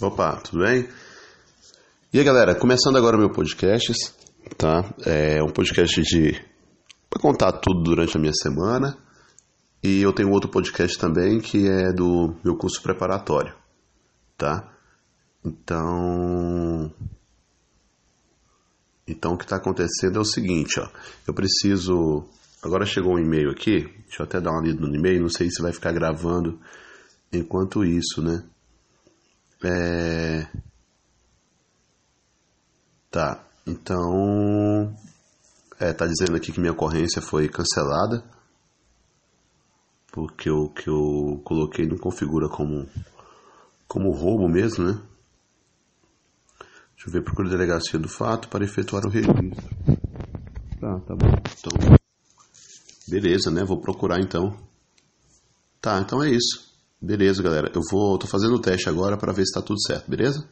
Opa, tudo bem? E aí, galera, começando agora o meu podcast, tá? É um podcast de para contar tudo durante a minha semana. E eu tenho outro podcast também que é do meu curso preparatório, tá? Então, então o que está acontecendo é o seguinte, ó. Eu preciso. Agora chegou um e-mail aqui. Deixa eu até dar uma lida no e-mail. Não sei se vai ficar gravando enquanto isso, né? É... Tá. Então. É, tá dizendo aqui que minha ocorrência foi cancelada. Porque o que eu coloquei não configura como, como roubo mesmo, né? Deixa eu ver, procura a delegacia do fato para efetuar o registro. Tá, tá bom. Então, beleza, né? Vou procurar então. Tá, então é isso. Beleza, galera. Eu vou, tô fazendo o teste agora para ver se tá tudo certo, beleza?